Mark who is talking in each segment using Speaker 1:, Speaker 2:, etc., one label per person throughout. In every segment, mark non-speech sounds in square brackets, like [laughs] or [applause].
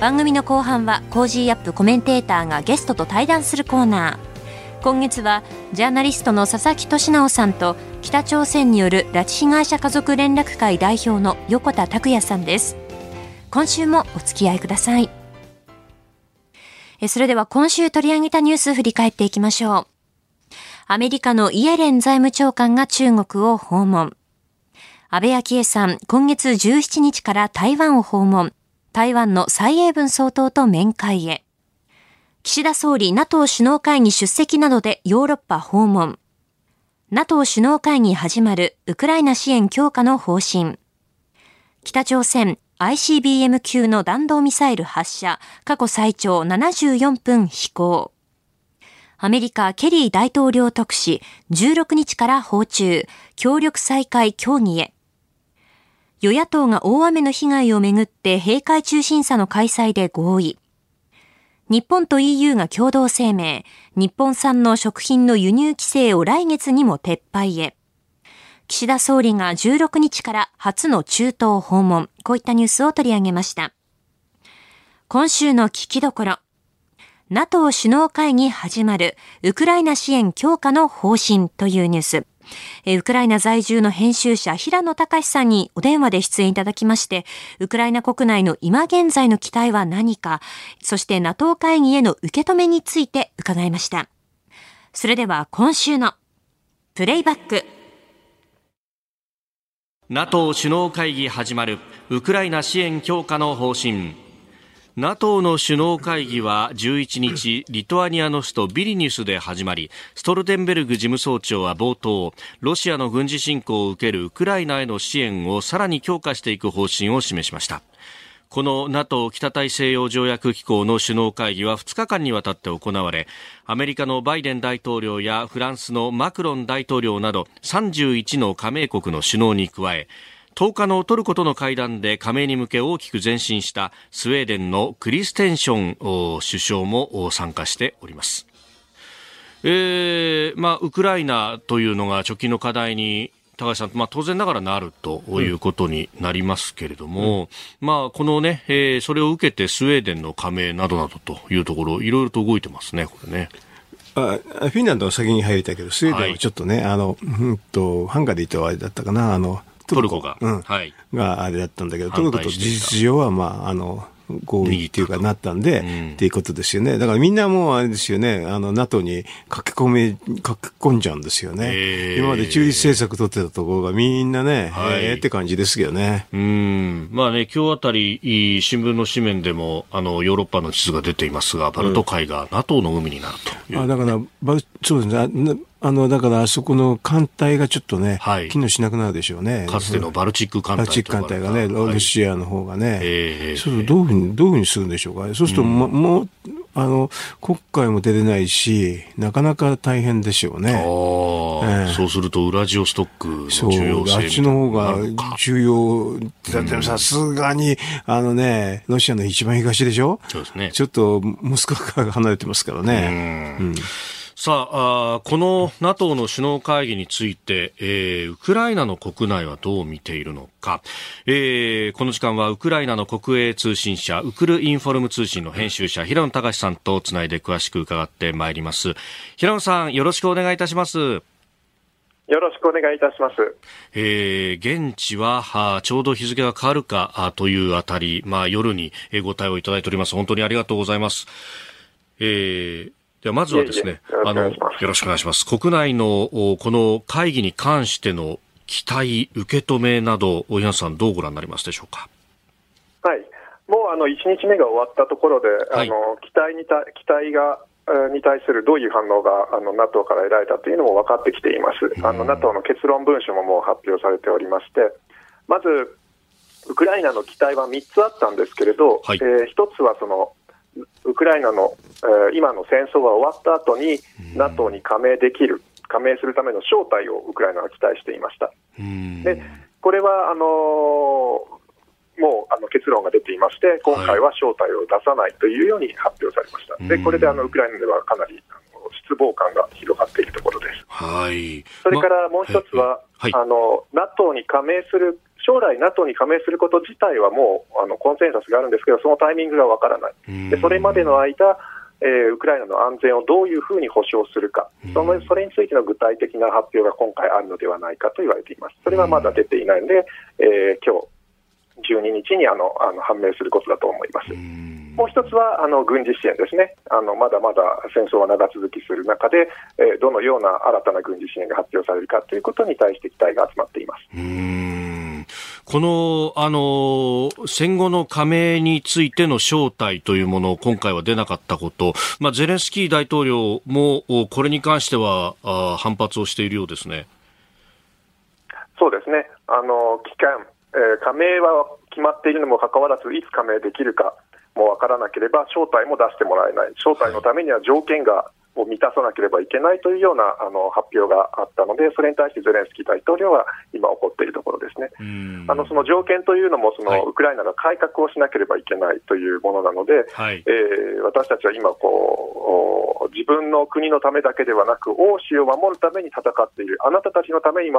Speaker 1: 番組の後半は Cozy up コメンテーターがゲストと対談するコーナー。今月はジャーナリストの佐々木俊尚さんと北朝鮮による拉致被害者家族連絡会代表の横田拓也さんです。今週もお付き合いください。それでは今週取り上げたニュース振り返っていきましょう。アメリカのイエレン財務長官が中国を訪問。安倍昭恵さん、今月17日から台湾を訪問。台湾の蔡英文総統と面会へ。岸田総理 NATO 首脳会議出席などでヨーロッパ訪問。NATO 首脳会議始まるウクライナ支援強化の方針。北朝鮮 ICBM 級の弾道ミサイル発射、過去最長74分飛行。アメリカケリー大統領特使16日から訪中、協力再開協議へ。与野党が大雨の被害をめぐって閉会中審査の開催で合意。日本と EU が共同声明、日本産の食品の輸入規制を来月にも撤廃へ。岸田総理が16日から初の中東訪問、こういったニュースを取り上げました。今週の聞きどころ。NATO 首脳会議始まる、ウクライナ支援強化の方針というニュース。ウクライナ在住の編集者平野隆さんにお電話で出演いただきまして、ウクライナ国内の今現在の期待は何か、そして NATO 会議への受け止めについて伺いました。それでは今週のプレイバック。
Speaker 2: NATO 首脳会議始まる、ウクライナ支援強化の方針。NATO の首脳会議は11日、リトアニアの首都ビリニュスで始まり、ストルテンベルグ事務総長は冒頭、ロシアの軍事侵攻を受けるウクライナへの支援をさらに強化していく方針を示しました。この NATO 北大西洋条約機構の首脳会議は2日間にわたって行われ、アメリカのバイデン大統領やフランスのマクロン大統領など31の加盟国の首脳に加え、10日のトルコとの会談で加盟に向け大きく前進したスウェーデンのクリステンション首相も参加しております。えーまあ、ウクライナというのが直近の課題に高橋さん、まあ、当然ながらなるということになりますけれども、うん、まあ、このね、えー、それを受けてスウェーデンの加盟などなどというところ、いろいろと動いてますね、これね。
Speaker 3: あフィンランドは先に入りたけど、スウェーデンはちょっとね、はい、あの、うんと、ハンガリーとあれだったかな、あの、
Speaker 2: トルコが、
Speaker 3: うん、はい、があれだったんだけど、トルコと事実上は、まあ、あの、合意っていうかなったんで、うん、っていうことですよね。だからみんなもうあれですよね、あの、NATO に駆け込み、駆け込んじゃうんですよね。今まで中立政策取ってたところがみんなね、はい、えー、って感じですけどね。
Speaker 2: うん。まあね、今日あたり、新聞の紙面でも、あの、ヨーロッパの地図が出ていますが、バルト海が NATO の海になるという、
Speaker 3: うん、あ、だから、バル、そうですね。あの、だからあそこの艦隊がちょっとね、はい、機能しなくなるでしょうね。
Speaker 2: かつてのバルチック艦隊。バルチック艦隊
Speaker 3: がね、ロシアの方がね。えー、そうするとどういうふうに、どういうふうにするんでしょうか。そうすると、うん、ももう、あの、国会も出れないし、なかなか大変でしょうね。え
Speaker 2: ー、そうすると、ウラジオストックの重要性
Speaker 3: あっちの方が重要。だってさすがに、あのね、ロシアの一番東でしょ
Speaker 2: そうですね。
Speaker 3: ちょっと、モスクワから離れてますからね。うん、うん
Speaker 2: さああ、この NATO の首脳会議について、えー、ウクライナの国内はどう見ているのか、えー、この時間はウクライナの国営通信社、ウクルインフォルム通信の編集者、平野隆さんとつないで詳しく伺ってまいります。平野さん、よろしくお願いいたします。よ
Speaker 4: ろしくお願いいたします。
Speaker 2: えー、現地は、はちょうど日付が変わるかというあたり、まあ、夜にご対応いただいております。本当にありがとうございます。えー、ではまずはですね、あの、よろしくお願いします。国内のこの会議に関しての期待、受け止めなど、大東さん、どうご覧になりますでしょうか？
Speaker 4: はい、もうあの1日目が終わったところで、はい、あの期待にた期待がに対するどういう反応があの NATO から得られたというのも分かってきています、あの NATO の結論文書ももう発表されておりまして、まず、ウクライナの期待は3つあったんですけれど、はい、えー、1つはそのウクライナの、えー、今の戦争が終わった後に、NATO に加盟できる、加盟するための招待をウクライナは期待していました。でこれはあのーもうあの結論が出ていまして、今回は招待を出さないというように発表されました。はい、でこれであのウクライナではかなり失望感が広がっているところです。
Speaker 2: はい、
Speaker 4: それからもう一つは、はい、あの NATO に加盟する将来 NATO に加盟すること自体はもうあのコンセンサスがあるんですけど、そのタイミングがわからない。でそれまでの間えー、ウクライナの安全をどういうふうに保障するか、そのそれについての具体的な発表が今回あるのではないかと言われています。それはまだ出ていないので、えー、今日12日にあのあの判明することだと思います。もう一つはあの軍事支援ですねあの、まだまだ戦争は長続きする中で、えー、どのような新たな軍事支援が発表されるかということに対して期待が集まっています。
Speaker 2: この、あの、戦後の加盟についての招待というものを今回は出なかったこと、まあ、ゼレンスキー大統領もこれに関しては反発をしているようですね。
Speaker 4: そうですね。あの、期間、えー、加盟は決まっているにもかかわらず、いつ加盟できるかもわからなければ、招待も出してもらえない。招待のためには条件がを満たさなければいけないというようなあの発表があったので、それに対してゼレンスキー大統領は今、起こっているところですね。あのその条件というのもその、はい、ウクライナが改革をしなければいけないというものなので、はい、えー、私たちは今こう、自分の国のためだけではなく、欧州を守るために戦っている、あなたたちのために、戦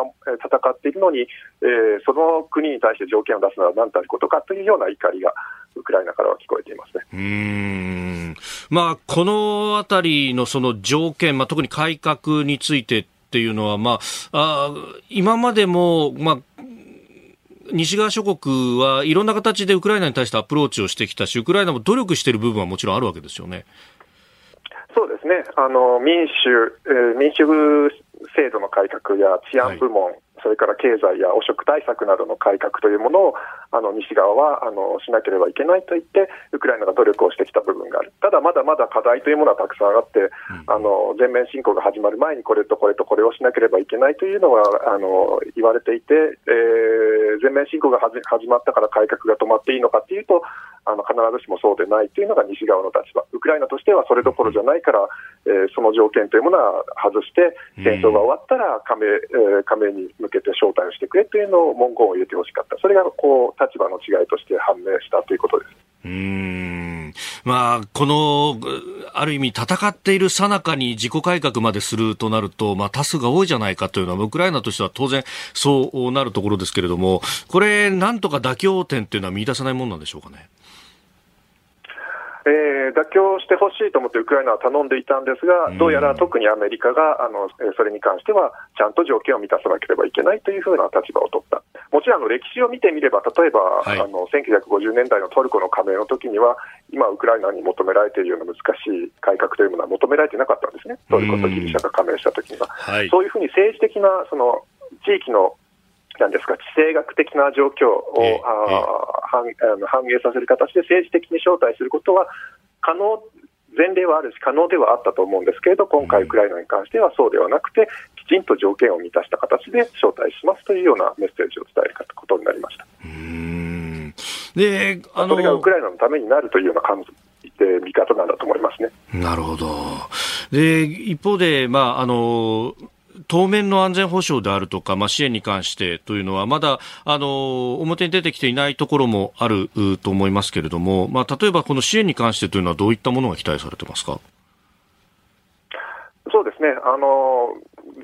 Speaker 4: っているのに、えー、その国に対して条件を出すのは何たることかというような怒りが、ウクライナからは聞こえていますね。
Speaker 2: うんまあ、このあたりのその条件、まあ、特に改革についてっていうのは、まあ、あ今までも、まあ、西側諸国はいろんな形でウクライナに対してアプローチをしてきたし、ウクライナも努力している部分はもちろんあるわけですよね。
Speaker 4: ね。あの民主、えー、民主制度の改革や治安部門、はいそれから経済や汚職対策などの改革というものをあの西側はあのしなければいけないと言って、ウクライナが努力をしてきた部分がある、ただまだまだ課題というものはたくさんあって、うん、あの全面侵攻が始まる前にこれとこれとこれをしなければいけないというのはあの言われていて、えー、全面侵攻が始まったから改革が止まっていいのかというと、あの必ずしもそうでないというのが西側の立場、ウクライナとしてはそれどころじゃないから、えー、その条件というものは外して、戦争が終わったら加盟,、えー、加盟に向けて招待をしてくれというのを文言を入れてほしかった、それがこう立場の違いとして判明したということです。
Speaker 2: うんまあ、この、ある意味戦っているさなかに自己改革までするとなると、まあ、多数が多いじゃないかというのは、ウクライナとしては当然そうなるところですけれども、これ、なんとか妥協点っていうのは見出せないものなんでしょうかね？
Speaker 4: えー、妥協してほしいと思ってウクライナは頼んでいたんですが、どうやら特にアメリカがあのそれに関しては、ちゃんと条件を満たさなければいけないというふうな立場を取った、もちろんあの歴史を見てみれば、例えば、はい、あの1950年代のトルコの加盟の時には、今、ウクライナに求められているような難しい改革というものは求められていなかったんですね、トルコとギリシャが加盟した時には。はい、そういうふうに政治的なその地域のなんですか、地政学的な状況を、えあ反反映させる形で政治的に招待することは可能、前例はあるし、可能ではあったと思うんですけれど、今回、ウクライナに関してはそうではなくて、きちんと条件を満たした形で招待しますというようなメッセージを伝えることになりました。であのそれがウクライナのためになるというような感じで見方なんだと思いますね。
Speaker 2: なるほど。で一方で、まああの当面の安全保障であるとか、まあ、支援に関してというのは、まだあの表に出てきていないところもあると思いますけれども、まあ、例えばこの支援に関してというのは、どういったものが期待されてますか？
Speaker 4: そうですねあの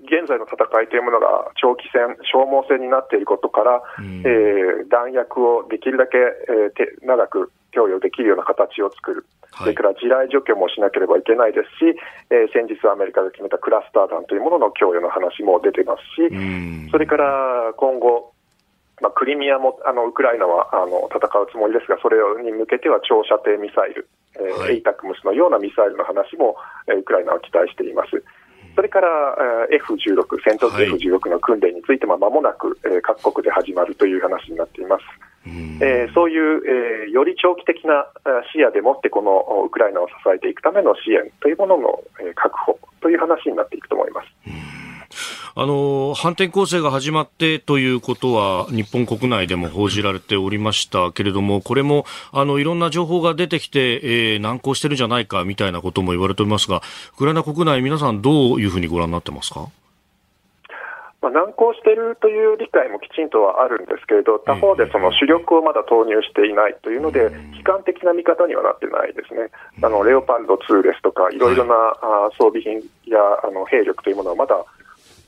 Speaker 4: 現在の戦いというものが長期戦、消耗戦になっていることから、うん、えー、弾薬をできるだけ、えー、長く供与できるような形を作る、それから地雷除去もしなければいけないですし、えー、先日アメリカが決めたクラスター弾というものの供与の話も出てますし、それから今後、まあ、クリミアもあのウクライナはあの戦うつもりですが、それに向けては長射程ミサイル、えーはい、エイタクムスのようなミサイルの話も、えー、ウクライナは期待しています。それから F16、戦闘機 F16 の訓練についても、まもなく、えー、各国で始まるという話になっています。えー、そういう、えー、より長期的な視野でもってこのウクライナを支えていくための支援というものの、えー、確保という話になっていく。
Speaker 2: あの反転攻勢が始まってということは日本国内でも報じられておりましたけれどもこれもあのいろんな情報が出てきて、えー、難航してるんじゃないかみたいなことも言われておりますがウクライナ国内皆さんどういうふうにご覧になってますか？
Speaker 4: まあ、難航しているという理解もきちんとはあるんですけれど、他方でその主力をまだ投入していないというので、悲観的な見方にはなってないですね、あのレオパルド2ですとか、いろいろな、装備品やあの兵力というものはまだ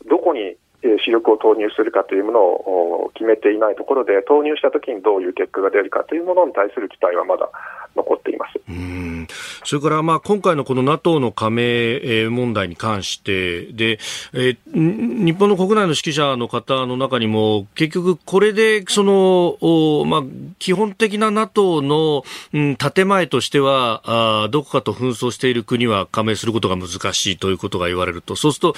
Speaker 4: どこに主力を投入するかというものを決めていないところで、投入したときにどういう結果が出るかというものに対する期待はまだ残っています。うん。
Speaker 2: それからまあ今回のこの NATO の加盟問題に関してで、え、日本の国内の指揮者の方の中にも結局これでその、まあ、基本的な NATO の、うん、建前としてはあどこかと紛争している国は加盟することが難しいということが言われると。そうすると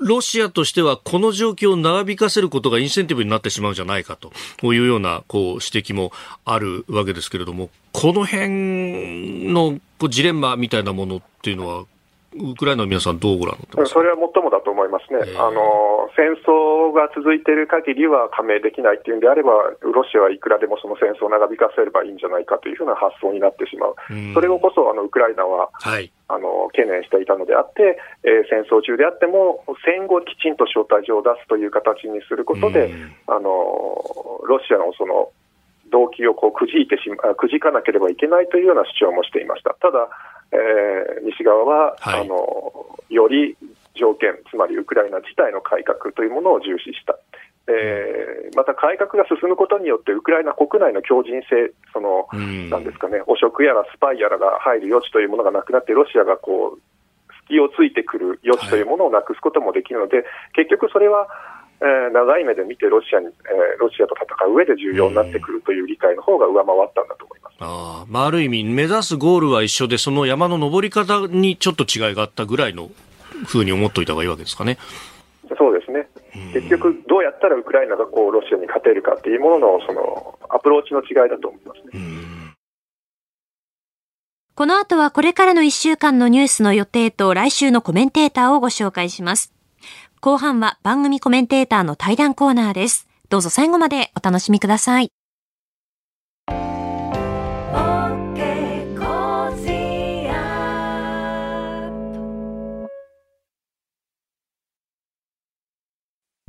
Speaker 2: ロシアとしてはこの状況を長引かせることがインセンティブになってしまうんじゃないかというようなこう指摘もあるわけですけれども、この辺のこうジレンマみたいなものっていうのは、ウクライナの皆さん、どうご覧になってます
Speaker 4: それは最もだ思いますね、えー、あの戦争が続いている限りは加盟できないっていうんであれば、ロシアはいくらでもその戦争を長引かせればいいんじゃないかというふうな発想になってしまう、うそれをこそあのウクライナは、はい、あの懸念していたのであって、えー、戦争中であっても、戦後きちんと招待状を出すという形にすることで、あのロシアのその動機をこうくじいてしまくじかなければいけないというような主張もしていました。ただ、えー、西側は、はい、あのより条件、つまりウクライナ自体の改革というものを重視した。えー、また改革が進むことによって、ウクライナ国内の強靭性、その、なんですかね、汚職やらスパイやらが入る余地というものがなくなって、ロシアがこう、隙をついてくる余地というものをなくすこともできるので、はい、結局それは、えー、長い目で見てロシアに、えー、ロシアと戦う上で重要になってくるという理解の方が上回ったんだと思います。
Speaker 2: あまあ、ある意味、目指すゴールは一緒で、その山の登り方にちょっと違いがあったぐらいのふうに思っておいた方がいいわけですかね。
Speaker 4: そうですね。結局、どうやったらウクライナがこうロシアに勝てるかっていうもののそのアプローチの違いだと思いますね。
Speaker 1: この後はこれからの1週間のニュースの予定と来週のコメンテーターをご紹介します。後半は番組コメンテーターの対談コーナーです。どうぞ最後までお楽しみください。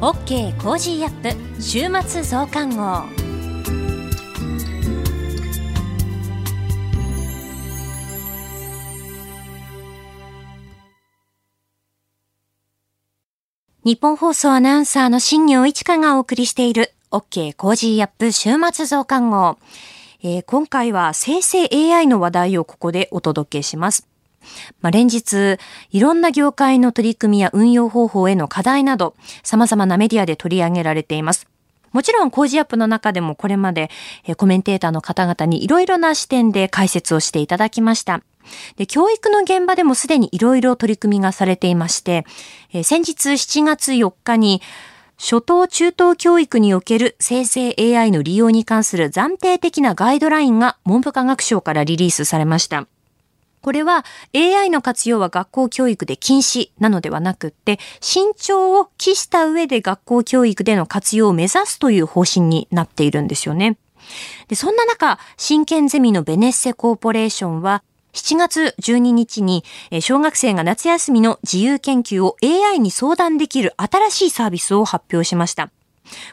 Speaker 1: OK Cozy up 週末増刊号。ニッポン放送アナウンサーの新行市佳がお送りしている OK Cozy up 週末増刊号。えー、今回は生成 AI の話題をここでお届けします。まあ、連日、いろんな業界の取り組みや運用方法への課題など、様々なメディアで取り上げられています。もちろん、コージアップの中でもこれまで、え、コメンテーターの方々にいろいろな視点で解説をしていただきました。で、教育の現場でもすでにいろいろ取り組みがされていまして、え、先日7月4日に、初等中等教育における生成 AI の利用に関する暫定的なガイドラインが文部科学省からリリースされました。これは AI の活用は学校教育で禁止なのではなくって、慎重を期した上で学校教育での活用を目指すという方針になっているんですよね。でそんな中、真剣ゼミのベネッセコーポレーションは、7月12日に、小学生が夏休みの自由研究を AI に相談できる新しいサービスを発表しました。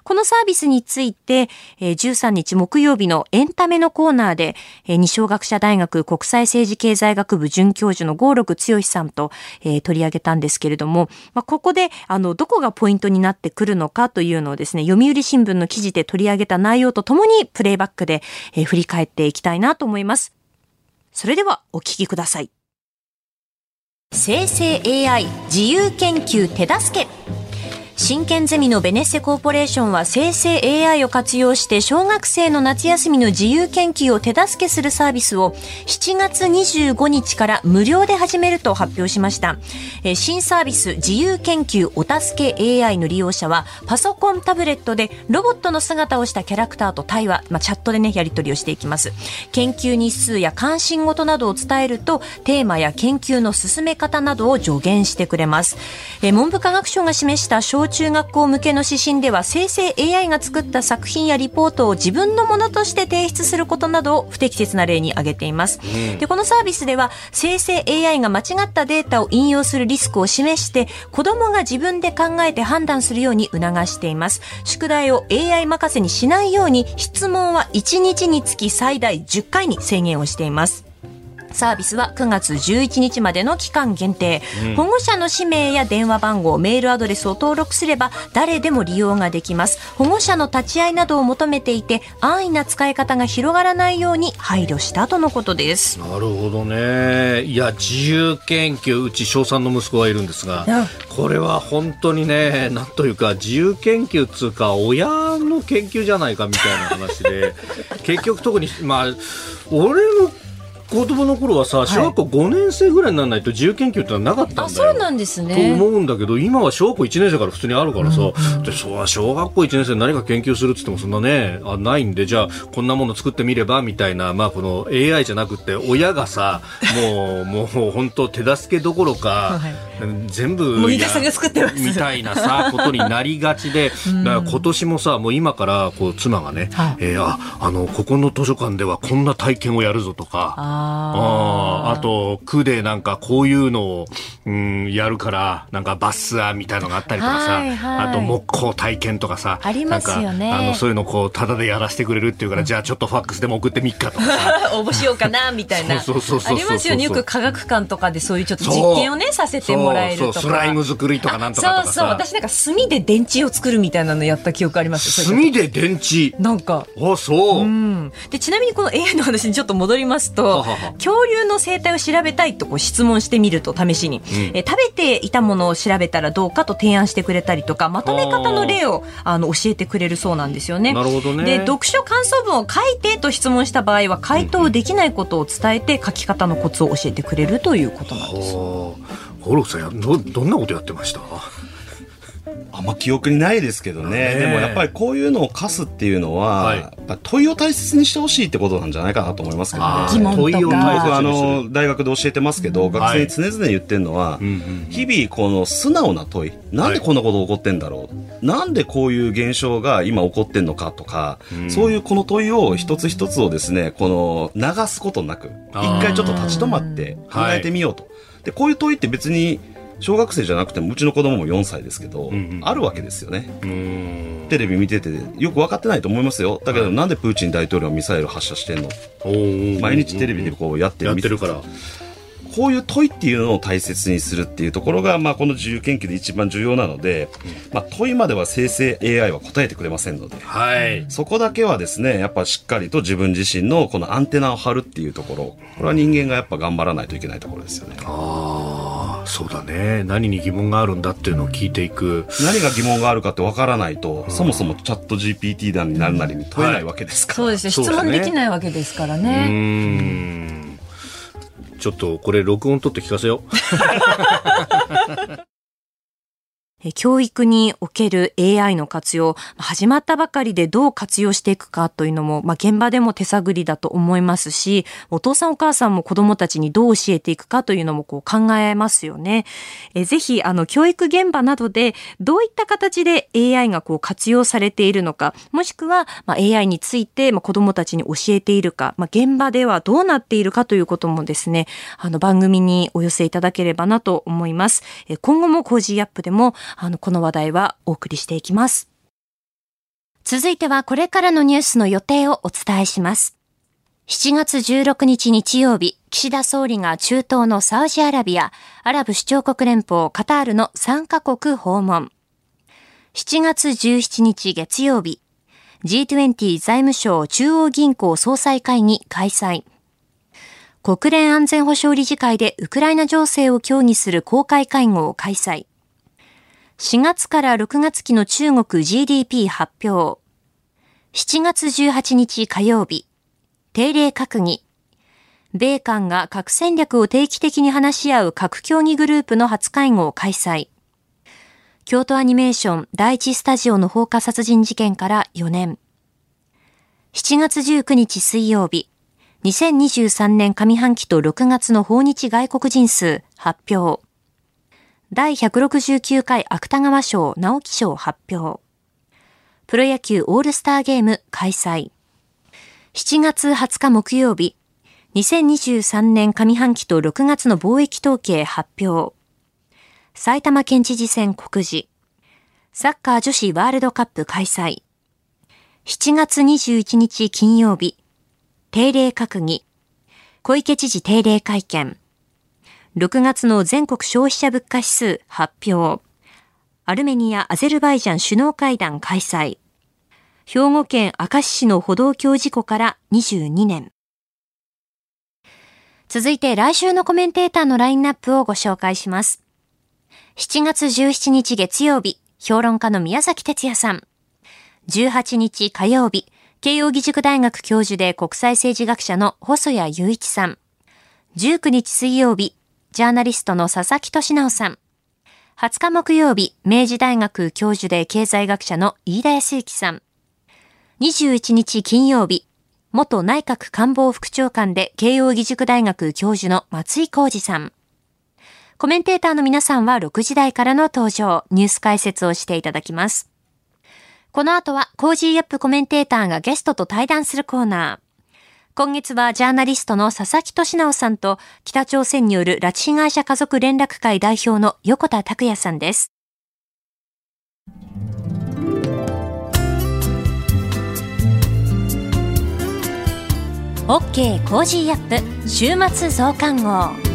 Speaker 1: このサービスについて、13日木曜日のエンタメのコーナーで、二小学者大学国際政治経済学部准教授の合六剛さんと、取り上げたんですけれども、ここで、あの、どこがポイントになってくるのかというのをですね、読売新聞の記事で取り上げた内容とともに、プレイバックで、振り返っていきたいなと思います。それでは、お聞きください。生成 AI 自由研究手助け。真剣ゼミのベネッセコーポレーションは生成 AI を活用して小学生の夏休みの自由研究を手助けするサービスを7月25日から無料で始めると発表しました。新サービス自由研究お助け AI の利用者はパソコンタブレットでロボットの姿をしたキャラクターと対話、まあ、チャットでね、やり取りをしていきます。研究日数や関心事などを伝えるとテーマや研究の進め方などを助言してくれます。文部科学省が示した小中学校向けの指針では生成 AI が作った作品やリポートを自分のものとして提出することなどを不適切な例に挙げています。うん、でこのサービスでは生成 AI が間違ったデータを引用するリスクを示して子供が自分で考えて判断するように促しています。宿題を AI 任せにしないように質問は1日につき最大10回に制限をしています。サービスは9月11日までの期間限定、うん、保護者の氏名や電話番号メールアドレスを登録すれば誰でも利用ができます。保護者の立ち会いなどを求めていて安易な使い方が広がらないように配慮したとのことです。
Speaker 2: なるほどね。いや自由研究うち小3の息子がいるんですがこれは本当にねなんというか自由研究っつうか親の研究じゃないかみたいな話で [laughs] 結局特にまあ俺の子供の頃はさ小学校5年生ぐらいにならないと自由研究ってのはなかったんだよ、あ
Speaker 1: そうなんですね。
Speaker 2: と思うんだけど今は小学校1年生から普通にあるからさ、うん、でそう小学校1年生で何か研究するっつってもそんなねあないんでじゃあこんなもの作ってみればみたいな、まあ、この AI じゃなくて親がさもう [laughs] もう本当手助けどころか、はい、全部
Speaker 1: 森田さんが作ってます。
Speaker 2: みたいなさことになりがちで、[laughs] だから今年もさもう今からこう妻がね、はい、えー、ああのここの図書館ではこんな体験をやるぞとか。ああと、区でなんかこういうのを、うん、やるから、なんかバスツアーみたいのがあったりとかさ、はいはい、あと木工体験とかさ、
Speaker 1: ありますよね。
Speaker 2: あの、そういうのこう、ただでやらせてくれるっていうから、うん、じゃあちょっとファックスでも送ってみっかとか
Speaker 1: 応募しようかな、みたいな。そうそうそうありますよね。よく科学館とかでそういうちょっと実験をね、させてもらえるとか。
Speaker 2: そう、スライム作りとかなんとか
Speaker 1: そう。そう。私なんか炭で電池を作るみたいなのやった記憶あります。
Speaker 2: 炭で電池。
Speaker 1: なんか。
Speaker 2: あ、そう。う
Speaker 1: ん。で、ちなみにこの AI の話にちょっと戻りますと、恐竜の生態を調べたいとこう質問してみると試しに、うん、え食べていたものを調べたらどうかと提案してくれたりとかまとめ方の例をあの教えてくれるそうなんですよね。
Speaker 2: なるほどね。
Speaker 1: で読書感想文を書いてと質問した場合は回答できないことを伝えて書き方のコツを教えてくれるということなんです。ホ
Speaker 2: ロさんどどんなことやってました？
Speaker 5: あんま記憶にないですけどね。でもやっぱりこういうのを課すっていうのは、はい、問いを大切にしてほしいってことなんじゃないかなと思いますけどね。
Speaker 1: 疑問問いを大
Speaker 5: 切にあの、大学で教えてますけど、うん、学生に常々言ってるのは、はい、日々この素直な問い。なんでこんなこと起こってんだろう、はい、なんでこういう現象が今起こってんのかとか、うん、そういうこの問いを一つ一つをですね、この流すことなく、一回ちょっと立ち止まって考えてみようと。で、こういう問いって別に、小学生じゃなくてもうちの子供も4歳ですけど、うんうん、あるわけですよね。テレビ見ててよく分かってないと思いますよ。だけど、なんでプーチン大統領ミサイル発射してんの？毎日テレビでこうやって
Speaker 2: るやってるから。
Speaker 5: こういう問いっていうのを大切にするっていうところが、まあ、この自由研究で一番重要なので、まあ、問いまでは生成 AI は答えてくれませんので、
Speaker 2: はい、
Speaker 5: そこだけはですねやっぱしっかりと自分自身のこのアンテナを張るっていうところ。これは人間がやっぱ頑張らないといけないところですよね。
Speaker 2: ああそうだね。何に疑問があるんだっていうのを聞いていく。
Speaker 5: 何が疑問があるかってわからないと、そもそもチャット GPT 団になるなりに問えないわけですから、
Speaker 1: はい、そうですね。質問できないわけですからね。うん。
Speaker 2: ちょっとこれ録音取って聞かせよう。[laughs]
Speaker 1: 教育における AI の活用、始まったばかりでどう活用していくかというのも、まあ、現場でも手探りだと思いますし、お父さんお母さんも子供たちにどう教えていくかというのもこう考えますよね。えぜひ、あの、教育現場などでどういった形で AI がこう活用されているのか、もしくは、まあ、AI について、まあ、子供たちに教えているか、まあ、現場ではどうなっているかということもですね、あの、番組にお寄せいただければなと思います。え今後も Cozy up でも、あの、この話題はお送りしていきます。続いてはこれからのニュースの予定をお伝えします。7月16日日曜日、岸田総理が中東のサウジアラビア、アラブ首長国連邦カタールの3カ国訪問。7月17日月曜日、G20 財務省中央銀行総裁会議開催。国連安全保障理事会でウクライナ情勢を協議する公開会合を開催。4月から6月期の中国 GDP 発表。7月18日火曜日、定例閣議。米韓が核戦略を定期的に話し合う核協議グループの初会合を開催。京都アニメーション第一スタジオの放火殺人事件から4年。7月19日水曜日、2023年上半期と6月の訪日外国人数発表。第169回芥川賞直木賞発表。プロ野球オールスターゲーム開催。7月20日木曜日、2023年上半期と6月の貿易統計発表。埼玉県知事選告示。サッカー女子ワールドカップ開催。7月21日金曜日。定例閣議。小池知事定例会見。6月の全国消費者物価指数発表。アルメニア・アゼルバイジャン首脳会談開催。兵庫県明石市の歩道橋事故から22年。続いて来週のコメンテーターのラインナップをご紹介します。7月17日月曜日、評論家の宮崎哲也さん。18日火曜日、慶應義塾大学教授で国際政治学者の細谷雄一さん。19日水曜日、ジャーナリストの佐々木俊直さん。20日木曜日、明治大学教授で経済学者の飯田康之さん。21日金曜日、元内閣官房副長官で慶應義塾大学教授の松井孝治さん。コメンテーターの皆さんは6時台からの登場、ニュース解説をしていただきます。この後は Cozy up コメンテーターがゲストと対談するコーナー。今月はジャーナリストの佐々木俊尚さんと北朝鮮による拉致被害者家族連絡会代表の横田拓也さんです。OK コージーアップ週末増刊号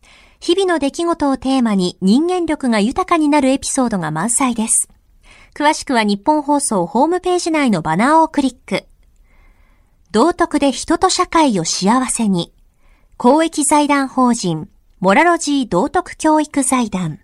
Speaker 1: 日々の出来事をテーマに人間力が豊かになるエピソードが満載です。詳しくは日本放送ホームページ内のバナーをクリック。道徳で人と社会を幸せに。公益財団法人、モラロジー道徳教育財団。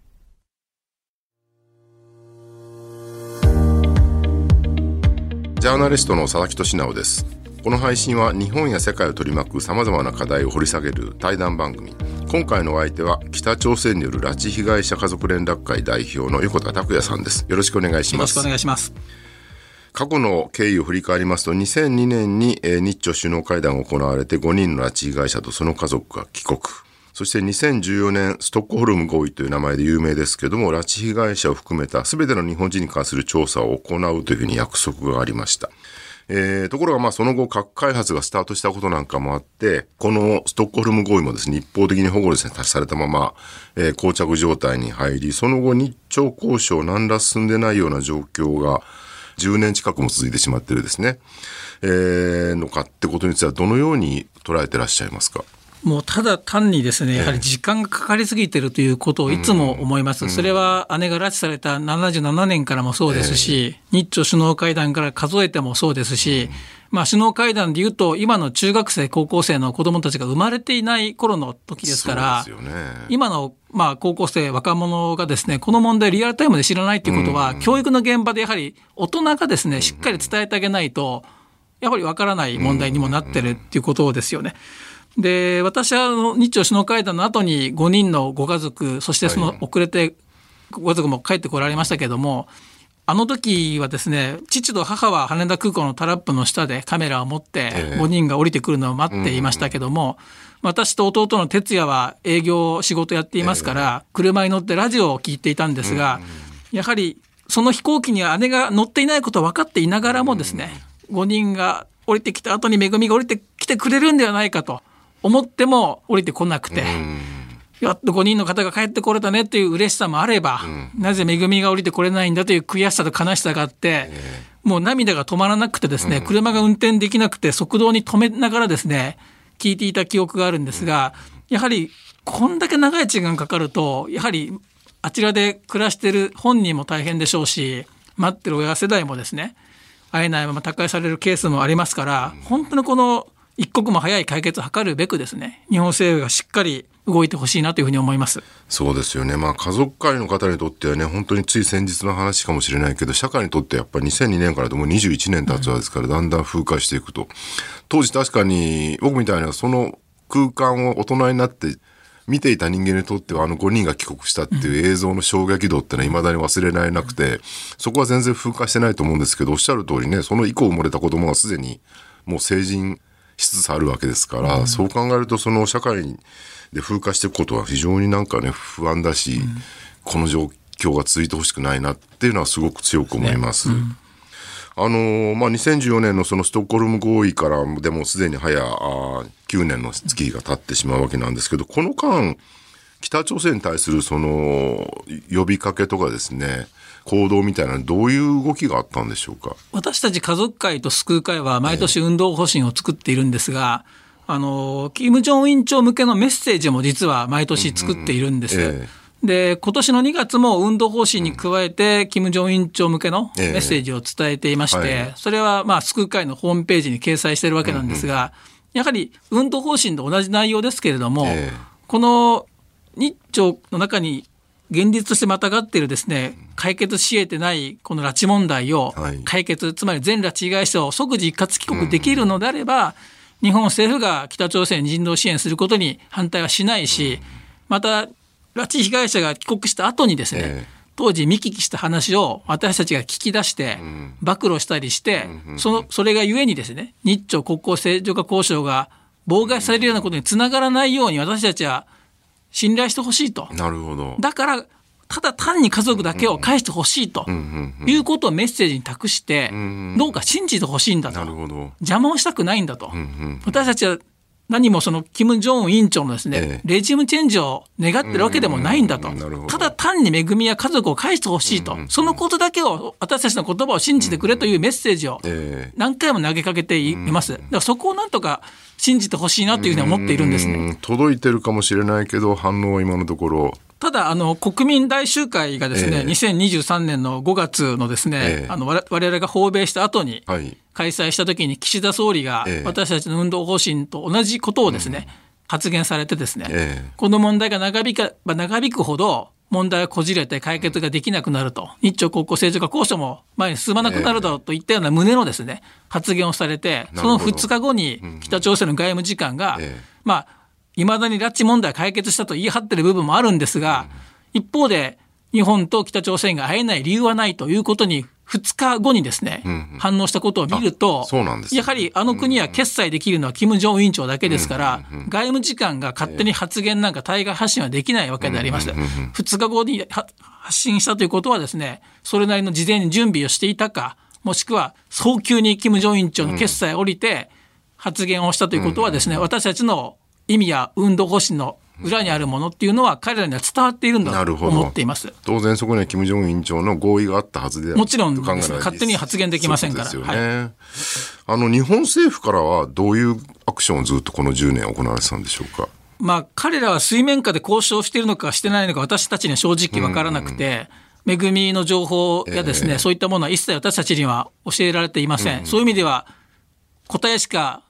Speaker 6: ジャーナリストの佐々木俊直です。この配信は日本や世界を取り巻く様々な課題を掘り下げる対談番組。今回のお相手は北朝鮮による拉致被害者家族連絡会代表の横田拓也さんです。よろしくお願いします。
Speaker 7: よろしくお願いします。
Speaker 6: 過去の経緯を振り返りますと、2002年に日朝首脳会談が行われて5人の拉致被害者とその家族が帰国。そして2014年、ストックホルム合意という名前で有名ですけども、拉致被害者を含めた全ての日本人に関する調査を行うというふうに約束がありました。えー、ところがまあその後核開発がスタートしたことなんかもあって、このストックホルム合意もですね、一方的に保護ですね、達されたまま、えー、膠着状態に入り、その後日朝交渉何ら進んでないような状況が、10年近くも続いてしまってるですね、えー、のかってことについてはどのように捉えてらっしゃいますか？
Speaker 7: もうただ単にですね、やはり時間がかかりすぎてるということをいつも思います。それは姉が拉致された77年からもそうですし、日朝首脳会談から数えてもそうですし、まあ首脳会談でいうと、今の中学生、高校生の子供たちが生まれていない頃の時ですから、今のまあ高校生、若者がですね、この問題リアルタイムで知らないということは、教育の現場でやはり大人がですね、しっかり伝えてあげないと、やはりわからない問題にもなってるっていうことですよね。で、私は日朝首脳会談の後に5人のご家族、そしてその遅れてご家族も帰ってこられましたけれども、あの時はですね、父と母は羽田空港のタラップの下でカメラを持って5人が降りてくるのを待っていましたけども、私と弟の哲也は営業仕事やっていますから、車に乗ってラジオを聞いていたんですが、やはりその飛行機には姉が乗っていないことを分かっていながらもですね、5人が降りてきた後に恵みが降りてきてくれるんではないかと。思っても降りてこなくて、やっと5人の方が帰ってこれたねっていう嬉しさもあれば、なぜ恵みが降りてこれないんだという悔しさと悲しさがあって、もう涙が止まらなくてですね、車が運転できなくて側道に止めながらですね、聞いていた記憶があるんですが、やはりこんだけ長い時間かかると、やはりあちらで暮らしてる本人も大変でしょうし、待ってる親世代もですね、会えないまま他界されるケースもありますから、本当にこの一刻も早い解決を図るべくですね日本政府がしっかり動いてほしいなというふうに思います。
Speaker 6: そうですよね、まあ、家族会の方にとってはね本当につい先日の話かもしれないけど社会にとってやっぱり2002年からでも21年経つわけですから、だんだん風化していくと。当時確かに僕みたいなその空間を大人になって見ていた人間にとってはあの5人が帰国したっていう映像の衝撃度ってのは未だに忘れられなくて、そこは全然風化してないと思うんですけどおっしゃる通りねその以降生まれた子供がすでにもう成人しつつあるわけですから、うん、そう考えるとその社会で風化していくことは非常になんかね不安だし、うん、この状況が続いてほしくないなっていうのはすごく強く思います。ね。うん、あのまあ、2014年のそのストックホルム合意からでもすでに早あ9年の月日が経ってしまうわけなんですけど、この間、北朝鮮に対するその呼びかけとかですね、行動みたいなどういう動きがあったんでしょうか？
Speaker 7: 私たち家族会と救う会は毎年運動方針を作っているんですが、えー、あの金正恩委員長向けのメッセージも実は毎年作っているんです。うんうんえ。ーで今年の2月も運動方針に加えて、金正恩委員長向けのメッセージを伝えていまして、それはまあ救う会のホームページに掲載しているわけなんですが、やはり運動方針と同じ内容ですけれども、この日朝の中に現実としてまたがっているですね解決し得てないこの拉致問題を解決、はい、つまり全拉致被害者を即時一括帰国できるのであれば、うん、日本政府が北朝鮮に人道支援することに反対はしないし、また拉致被害者が帰国した後にですね、えー当時見聞きした話を私たちが聞き出して暴露したりして、そのそれがゆえにですね日朝国交正常化交渉が妨害されるようなことにつながらないように私たちは信頼してほしいと。
Speaker 6: なるほど。
Speaker 7: だから、ただ単に家族だけを返してほしいということをメッセージに託して、どうか信じてほしいんだと。邪魔をしたくないんだと。私たちは何もそのキム・ジョンウン委員長のですね、ええ、レジームチェンジを願ってるわけでもないんだと。ただ単に恵みや家族を返してほしいと。そのことだけを私たちの言葉を信じてくれというメッセージを何回も投げかけています。だからそこをなんとか信じてほしいなというふうに思っているんですね。
Speaker 6: 届いてるかもしれないけど反応は今のところ
Speaker 7: ただ、あの、国民大集会がですね、えー、2023年の5月のですね、えー、あの、我々が訪米した後に、開催した時に岸田総理が、私たちの運動方針と同じことをですね、発言されてですね、えー、この問題が長引けば長引くほど、問題がこじれて解決ができなくなると、日朝国交正常化交渉も前に進まなくなるだろうといったような旨のですね、発言をされて、その2日後に北朝鮮の外務次官が、まあ、いまだに拉致問題解決したと言い張ってる部分もあるんですが、一方で、日本と北朝鮮が会えない理由はないということに2日後にですね、うんうん、反応したことを見ると、やはりあの国は決裁できるのは金正恩委員長だけですから、うんうんうん、外務次官が勝手に発言なんか対外発信はできないわけであります。うんうんうん、2日後に発信したということはですね、それなりの事前に準備をしていたか、もしくは早急に金正恩委員長の決裁を降りて発言をしたということはですね、私たちの意味や運動方針の裏にあるものっていうのは彼らには伝わっているんだと思っています
Speaker 6: 当然そこには金正恩委員長の合意があったはずで
Speaker 7: もちろん勝手に発言できませんから。
Speaker 6: ねはい、あの日本政府からはどういうアクションをずっとこの10年行われてたんでしょうか？
Speaker 7: まあ、彼らは水面下で交渉しているのかしてないのか私たちには正直分からなくて、恵みの情報やですね、えー、そういったものは一切私たちには教えられていません。そういう意味では答えしか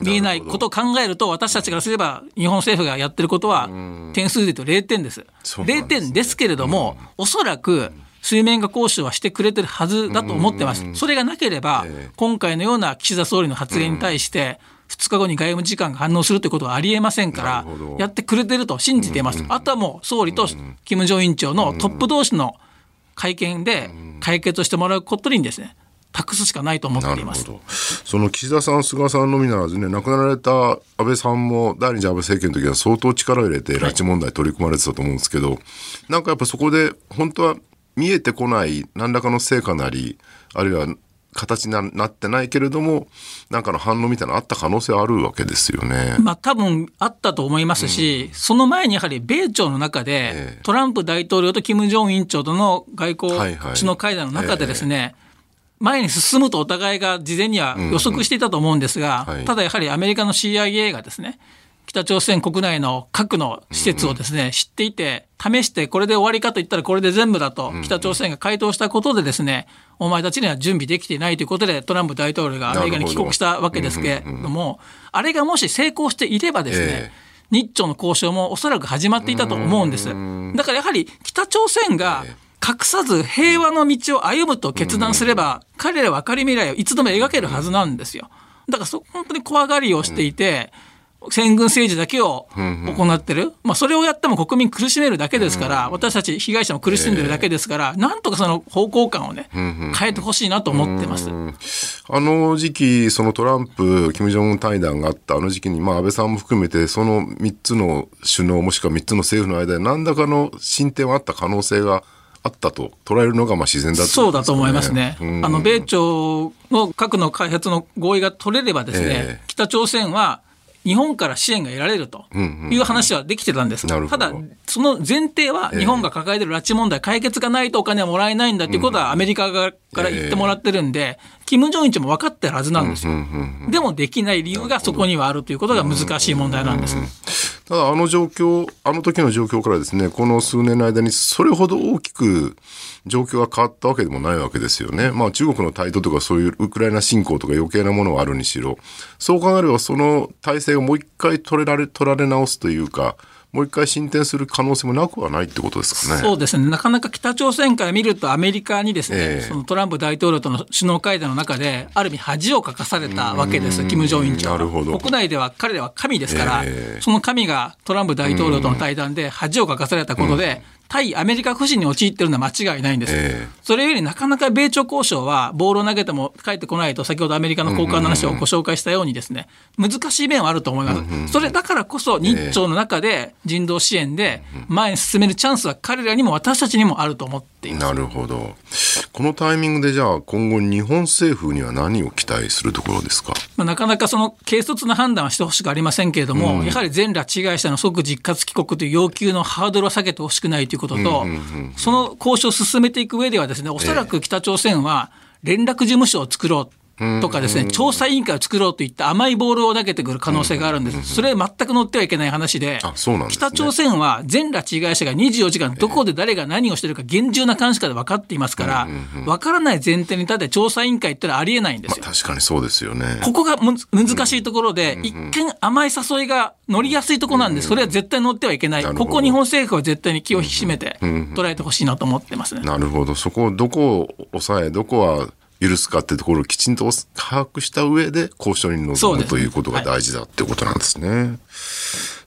Speaker 7: 見えないことを考えると、私たちからすれば、日本政府がやってることは、点数で言うと0点です。0点ですけれども、おそらく、水面下交渉はしてくれてるはずだと思ってます。それがなければ、今回のような岸田総理の発言に対して、2日後に外務次官が反応するということはありえませんから、やってくれてると信じています。あとはもう総理と金正委員長のトップ同士の会見で解決してもらうことにですね、託すしかないと思っています。
Speaker 6: その岸田さん、菅さんのみならずね、亡くなられた安倍さんも第二次安倍政権の時は相当力を入れて拉致問題取り組まれてたと思うんですけど、はい、なんかやっぱそこで本当は見えてこない何らかの成果なり、あるいは形になってないけれども、なんかの反応みたいなのあった可能性あるわけですよね。
Speaker 7: まあ多分あったと思いますし、うん、その前にやはり米朝の中で、えー、トランプ大統領と金正恩委員長との外交首脳会談の中でですね、はいはいえ。ー前に進むとお互いが事前には予測していたと思うんですが、ただやはりアメリカの CIA がですね、北朝鮮国内の核の施設をですね、うん。知っていて、試してこれで終わりかと言ったらこれで全部だと、北朝鮮が回答したことでですね、お前たちには準備できていないということで、トランプ大統領がアメリカに帰国したわけですけれども、あれがもし成功していればですね、えー日朝の交渉もおそらく始まっていたと思うんです。だからやはり北朝鮮が隠さず平和の道を歩むと決断すれば、彼らは明るい未来をいつでも描けるはずなんですよ。だからそ本当に怖がりをしていて、戦軍政治だけを行ってる、まあ、それをやっても国民苦しめるだけですから、私たち被害者も苦しんでるだけですから、なんとかその方向感をね、変えてほしいなと思ってます。
Speaker 6: あの時期、そのトランプ、金正恩対談があったあの時期に、まあ、安倍さんも含めて、その3つの首脳、もしくは3つの政府の間で、何らかの進展はあった可能性があったと捉えるのがまあ自然だ、ね、
Speaker 7: そうだと思いますね。あの米朝の核の開発の合意が取れればですね、えー、北朝鮮は日本から支援が得られるという話はできてたんです。ただ、その前提は日本が抱えている拉致問題、解決がないとお金はもらえないんだということはアメリカ側から言ってもらってるんで、金正恩も分かってるはずなんですよ。でもできない理由がそこにはあるということが難しい問題なんです。
Speaker 6: ただ、あの状況、あの時の状況からですね、この数年の間にそれほど大きく状況が変わったわけでもないわけですよね。まあ中国の態度とかそういうウクライナ侵攻とか余計なものはあるにしろ、そう考えればその体制をもう一回取れられ、取られ直すというか、もう一回進展する可能性もなくはないってことですかね。
Speaker 7: そうですね。なかなか北朝鮮から見るとアメリカにですね、えー、そのトランプ大統領との首脳会談の中で、ある意味恥をかかされたわけです、金正恩長。国内では彼らは神ですから、えー、その神がトランプ大統領との対談で恥をかかされたことで、対アメリカ不信に陥ってるのは間違いないんです、えー、それよりなかなか米朝交渉はボールを投げても返ってこないと先ほどアメリカの高官の話をご紹介したようにですね難しい面はあると思います、それだからこそ日朝の中で人道支援で前に進めるチャンスは彼らにも私たちにもあると思っています。
Speaker 6: なるほど。このタイミングでじゃあ今後日本政府には何を期待するところですか、
Speaker 7: まあ、なかなかその軽率な判断はしてほしくありませんけれども、うん、やはり全拉致被害者の即実活帰国という要求のハードルを下げてほしくないということと、その交渉を進めていく上ではですねおそらく北朝鮮は連絡事務所を作ろうとかですね、調査委員会を作ろうといった甘いボールを投げてくる可能性があるんです。それ全く乗ってはいけない話で、北朝鮮は全拉致被害者が24時間どこで誰が何をしてるか厳重な監視下で分かっていますから、分からない前提に立て調査委員会ってのはありえないんですよ。
Speaker 6: 確かにそうですよね。
Speaker 7: ここがむ難しいところで、一見甘い誘いが乗りやすいところなんです。それは絶対乗ってはいけない。ここ日本政府は絶対に気を引き締めて捉えてほしいなと思ってますね。
Speaker 6: なるほど。そこをどこを抑え、どこは許すかっていうところをきちんと把握した上で交渉に臨むということが大事だってことなんですね。はい、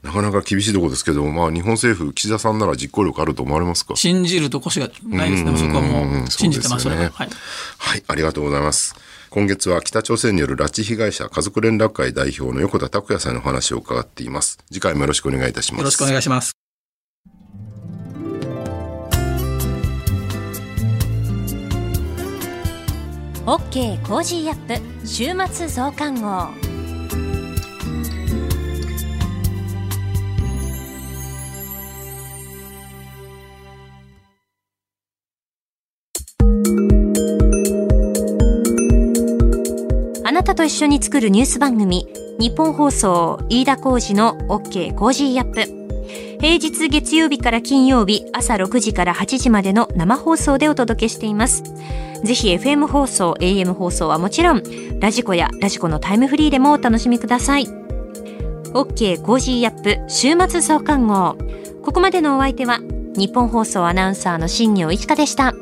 Speaker 6: なかなか厳しいところですけど、まあ日本政府、岸田さんなら実行力あると思われますか？
Speaker 7: 信じるとこしがないですね。そこはもう信じてますね、はい、
Speaker 6: はい。ありがとうございます。今月は北朝鮮による拉致被害者家族連絡会代表の横田拓也さんの話を伺っています。次回もよろしくお願いいたします。よ
Speaker 7: ろしくお願いします。
Speaker 1: OK コージーアップ週末増刊号あなたと一緒に作るニュース番組日本放送飯田浩司の OK コージーアップ平日月曜日から金曜日朝6時から8時までの生放送でお届けしています。ぜひ FM 放送、AM 放送はもちろん、ラジコやラジコのタイムフリーでもお楽しみください。OK Cozy up 週末増刊号。ここまでのお相手は、ニッポン放送アナウンサーの新行市佳でした。